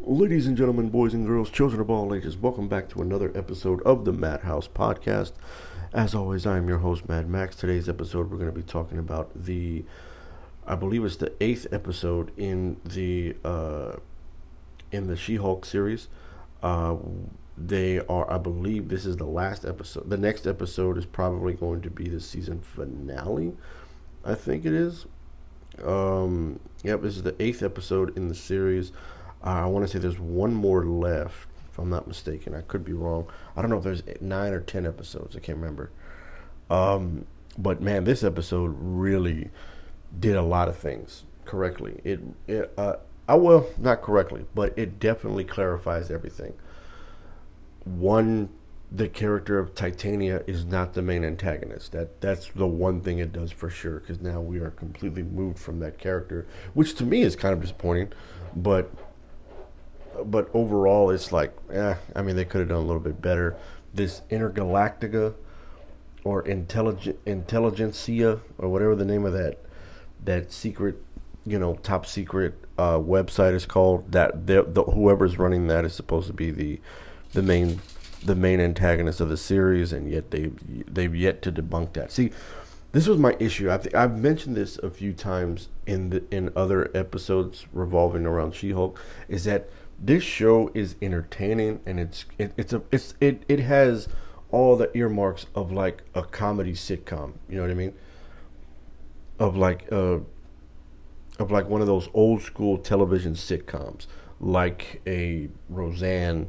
Ladies and gentlemen, boys and girls, children of all ages, welcome back to another episode of the Madhouse Podcast. As always, I am your host, Mad Max. Today's episode, we're going to be talking about the, I believe it's the eighth episode in the uh, in the She-Hulk series. Uh, they are, I believe, this is the last episode. The next episode is probably going to be the season finale. I think it is. Um, yep, this is the eighth episode in the series. Uh, I want to say there's one more left, if I'm not mistaken. I could be wrong. I don't know if there's nine or ten episodes. I can't remember. Um, but man, this episode really did a lot of things correctly. It, it uh, I will not correctly, but it definitely clarifies everything. One the character of Titania is not the main antagonist. That that's the one thing it does for sure. Because now we are completely moved from that character, which to me is kind of disappointing. But but overall, it's like, eh, I mean, they could have done a little bit better. This Intergalactica or intelligent intelligentsia or whatever the name of that that secret, you know, top secret uh, website is called. That the, the whoever's running that is supposed to be the the main the main antagonist of the series, and yet they they've yet to debunk that. See, this was my issue. I think I've mentioned this a few times in the in other episodes revolving around She-Hulk. Is that this show is entertaining and it's it, it's a it's it it has all the earmarks of like a comedy sitcom. You know what I mean? Of like uh of like one of those old school television sitcoms, like a Roseanne,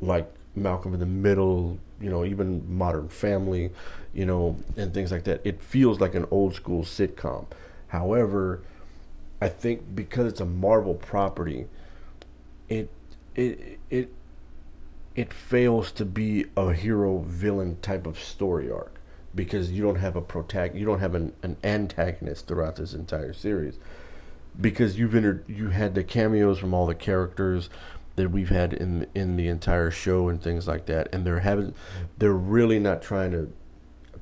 like Malcolm in the Middle, you know, even Modern Family, you know, and things like that. It feels like an old school sitcom. However, I think because it's a Marvel property, it it it it fails to be a hero villain type of story arc because you don't have a protagonist, you don't have an, an antagonist throughout this entire series because you've entered, you had the cameos from all the characters that we've had in in the entire show and things like that. And they're having they're really not trying to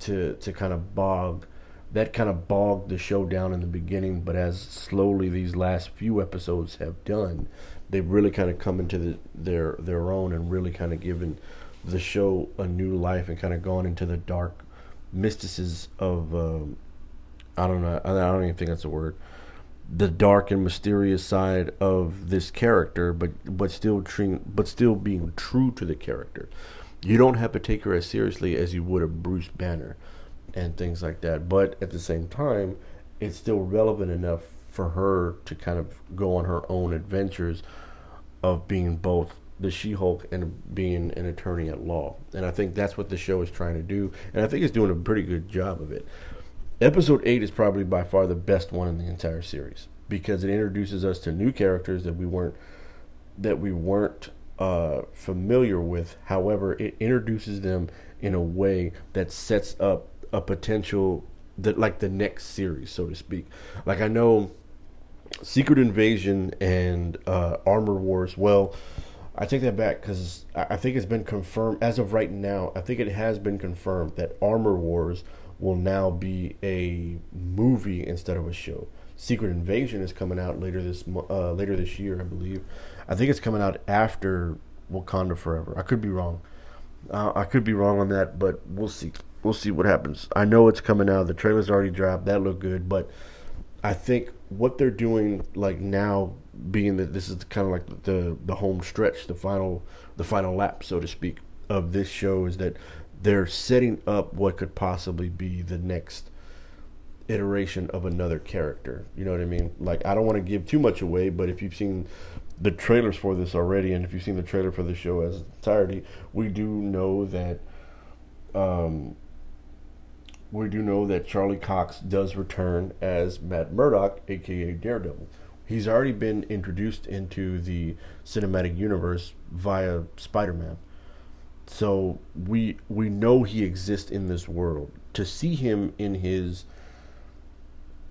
to to kind of bog that kind of bogged the show down in the beginning but as slowly these last few episodes have done they've really kind of come into the, their their own and really kind of given the show a new life and kind of gone into the dark mystices of um, I don't know I don't even think that's a word the dark and mysterious side of this character, but but still tre- but still being true to the character. You don't have to take her as seriously as you would a Bruce Banner and things like that. But at the same time, it's still relevant enough for her to kind of go on her own adventures of being both the She-Hulk and being an attorney at law. And I think that's what the show is trying to do, and I think it's doing a pretty good job of it. Episode 8 is probably by far the best one in the entire series because it introduces us to new characters that we weren't that we weren't uh, familiar with. However, it introduces them in a way that sets up a potential that like the next series, so to speak. Like I know Secret Invasion and uh, Armor Wars. Well, I take that back because I think it's been confirmed as of right now. I think it has been confirmed that Armor Wars will now be a movie instead of a show. Secret Invasion is coming out later this uh, later this year, I believe. I think it's coming out after Wakanda Forever. I could be wrong. Uh, I could be wrong on that, but we'll see. We'll see what happens. I know it's coming out. The trailer's already dropped. That looked good, but I think what they're doing, like now, being that this is kind of like the the home stretch, the final the final lap, so to speak, of this show, is that they're setting up what could possibly be the next iteration of another character. You know what I mean? Like I don't want to give too much away, but if you've seen the trailers for this already, and if you've seen the trailer for the show as entirety, we do know that um, we do know that Charlie Cox does return as Matt Murdock, aka Daredevil. He's already been introduced into the cinematic universe via Spider-Man. So we we know he exists in this world. To see him in his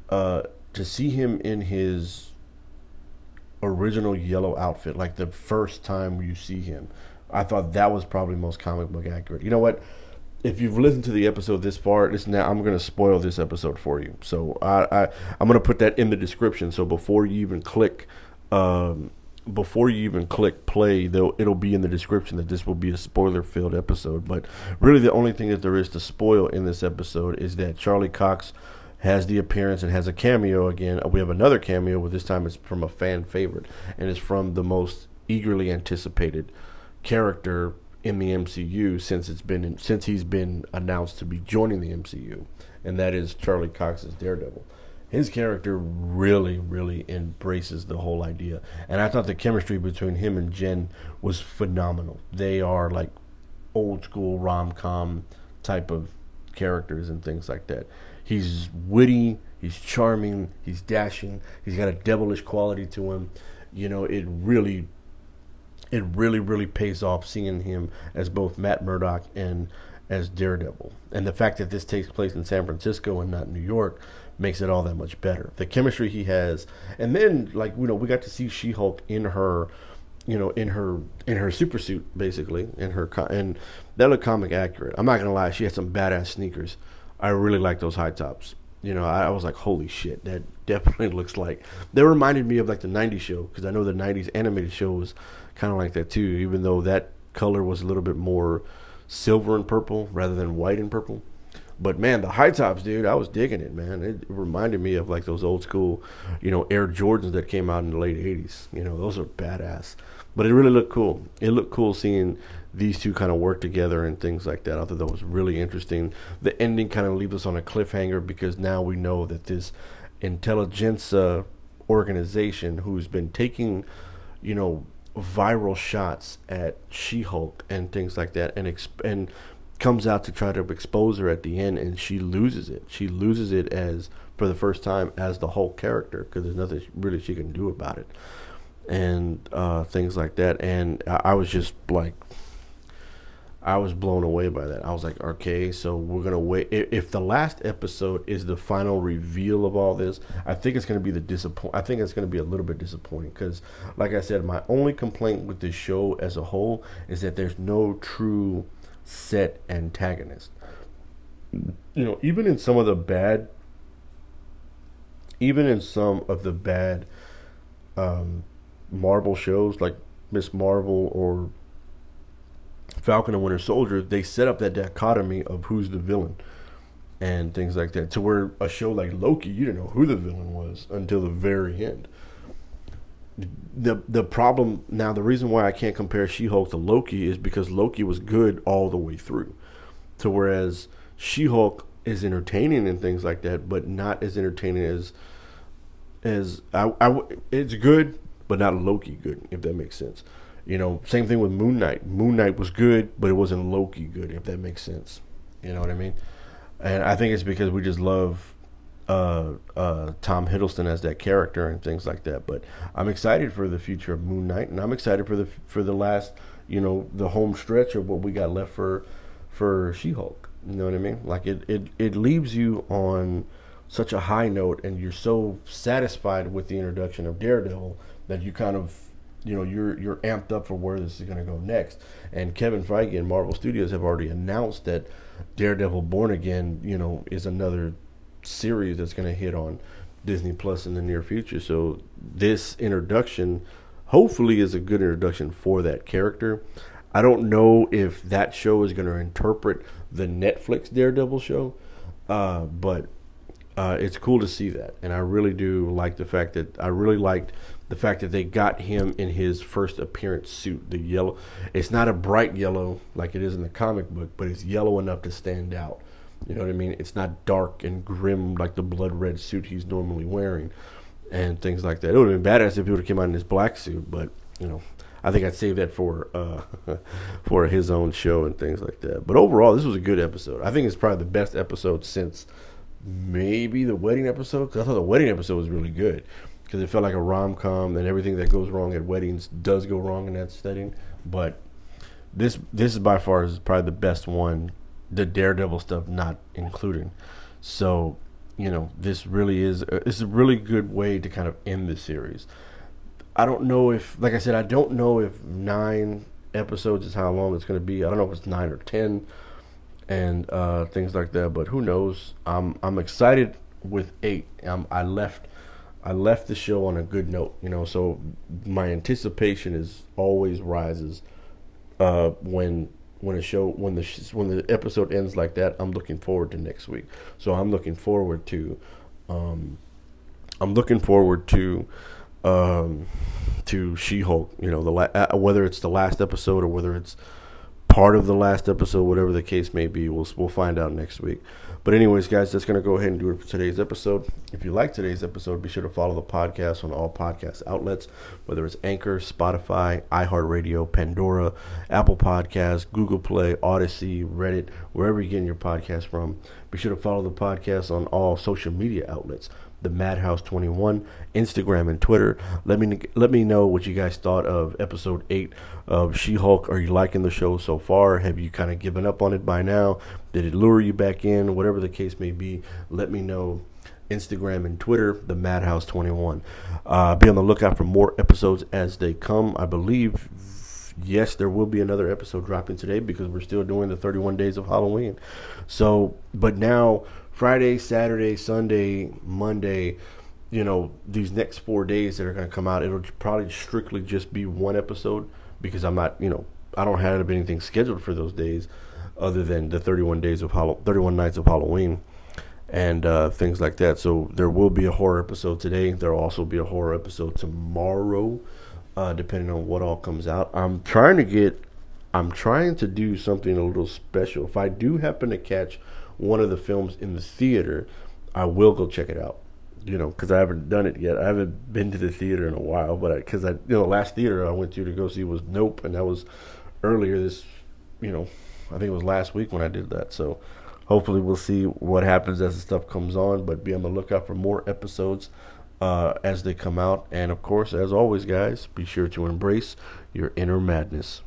uh to see him in his original yellow outfit, like the first time you see him, I thought that was probably most comic book accurate. You know what? If you've listened to the episode this far, this now I'm going to spoil this episode for you. So I, I I'm going to put that in the description. So before you even click um, before you even click play, though it'll be in the description that this will be a spoiler-filled episode. But really, the only thing that there is to spoil in this episode is that Charlie Cox has the appearance and has a cameo again. We have another cameo, but this time it's from a fan favorite, and it's from the most eagerly anticipated character in the MCU since it's been in, since he's been announced to be joining the MCU, and that is Charlie Cox's Daredevil. His character really, really embraces the whole idea, and I thought the chemistry between him and Jen was phenomenal. They are like old school rom com type of characters and things like that. He's witty, he's charming, he's dashing, he's got a devilish quality to him. You know, it really it really, really pays off seeing him as both Matt Murdock and as Daredevil. And the fact that this takes place in San Francisco and not New York makes it all that much better. The chemistry he has, and then like you know, we got to see She-Hulk in her, you know, in her in her super suit basically, in her and that looked comic accurate. I'm not gonna lie, she had some badass sneakers. I really like those high tops. You know, I, I was like, holy shit, that definitely looks like. They reminded me of like the '90s show because I know the '90s animated show was kind of like that too, even though that color was a little bit more silver and purple rather than white and purple. But man, the high tops, dude, I was digging it, man. It reminded me of like those old school, you know, Air Jordans that came out in the late '80s. You know, those are badass. But it really looked cool. It looked cool seeing these two kind of work together and things like that. I thought that was really interesting. The ending kind of leaves us on a cliffhanger because now we know that this intelligentsia organization who's been taking, you know, viral shots at She-Hulk and things like that, and exp- and comes out to try to expose her at the end, and she loses it. She loses it as for the first time as the Hulk character because there's nothing really she can do about it, and uh, things like that. And I, I was just like I was blown away by that. I was like, okay, so we're gonna wait. If the last episode is the final reveal of all this, I think it's gonna be the disappoint. I think it's gonna be a little bit disappointing because, like I said, my only complaint with this show as a whole is that there's no true set antagonist. You know, even in some of the bad, even in some of the bad um, Marvel shows like Miss Marvel or Falcon and Winter Soldier, they set up that dichotomy of who's the villain and things like that. To where a show like Loki, you didn't know who the villain was until the very end. The the problem now, the reason why I can't compare She Hulk to Loki is because Loki was good all the way through. To whereas She Hulk is entertaining and things like that, but not as entertaining as as I, I it's good, but not Loki good, if that makes sense. You know, same thing with Moon Knight. Moon Knight was good, but it wasn't Loki good, if that makes sense. You know what I mean? And I think it's because we just love uh, uh, Tom Hiddleston as that character and things like that. But I'm excited for the future of Moon Knight, and I'm excited for the for the last, you know, the home stretch of what we got left for for She-Hulk. You know what I mean? Like it it it leaves you on such a high note, and you're so satisfied with the introduction of Daredevil that you kind of you know you're you're amped up for where this is going to go next. And Kevin Feige and Marvel Studios have already announced that Daredevil Born Again, you know, is another series that's going to hit on Disney Plus in the near future. So this introduction hopefully is a good introduction for that character. I don't know if that show is going to interpret the Netflix Daredevil show, uh, but uh, it's cool to see that, and I really do like the fact that I really liked the fact that they got him in his first appearance suit, the yellow. It's not a bright yellow like it is in the comic book, but it's yellow enough to stand out. You know what I mean? It's not dark and grim like the blood red suit he's normally wearing, and things like that. It would have been badass if he would have came out in his black suit, but you know, I think I'd save that for uh, for his own show and things like that. But overall, this was a good episode. I think it's probably the best episode since maybe the wedding episode. Because I thought the wedding episode was really good because it felt like a rom com, and everything that goes wrong at weddings does go wrong in that setting. But this this is by far is probably the best one, the Daredevil stuff not including. So you know this really is a, this is a really good way to kind of end the series. I don't know if, like I said, I don't know if nine episodes is how long it's going to be. I don't know if it's nine or ten, and uh, things like that. But who knows? I'm I'm excited with eight. Um, I left I left the show on a good note, you know. So my anticipation is always rises uh, when when a show when the when the episode ends like that. I'm looking forward to next week. So I'm looking forward to um, I'm looking forward to um, to She-Hulk. You know, the la- uh, whether it's the last episode or whether it's part of the last episode, whatever the case may be, we'll we'll find out next week. But anyways, guys, that's gonna go ahead and do it for today's episode. If you like today's episode, be sure to follow the podcast on all podcast outlets, whether it's Anchor, Spotify, iHeartRadio, Pandora, Apple Podcasts, Google Play, Odyssey, Reddit, wherever you're getting your podcast from. Be sure to follow the podcast on all social media outlets the Madhouse 21, Instagram and Twitter. Let me let me know what you guys thought of episode 8 of She-Hulk. Are you liking the show so far? Have you kind of given up on it by now? Did it lure you back in? Whatever the case may be, let me know. Instagram and Twitter, the Madhouse 21. Uh, be on the lookout for more episodes as they come. I believe yes, there will be another episode dropping today because we're still doing the 31 days of Halloween. So, but now Friday, Saturday, Sunday, Monday, you know, these next four days that are going to come out, it'll probably strictly just be one episode because I'm not, you know, I don't have anything scheduled for those days other than the 31 days of Hall- 31 nights of Halloween and uh, things like that. So there will be a horror episode today. There will also be a horror episode tomorrow, uh, depending on what all comes out. I'm trying to get, I'm trying to do something a little special. If I do happen to catch one of the films in the theater, I will go check it out. You know, because I haven't done it yet. I haven't been to the theater in a while, but because I, I, you know, the last theater I went to to go see was Nope, and that was earlier this, you know, I think it was last week when I did that. So hopefully we'll see what happens as the stuff comes on. But be on the lookout for more episodes uh, as they come out. And of course, as always, guys, be sure to embrace your inner madness.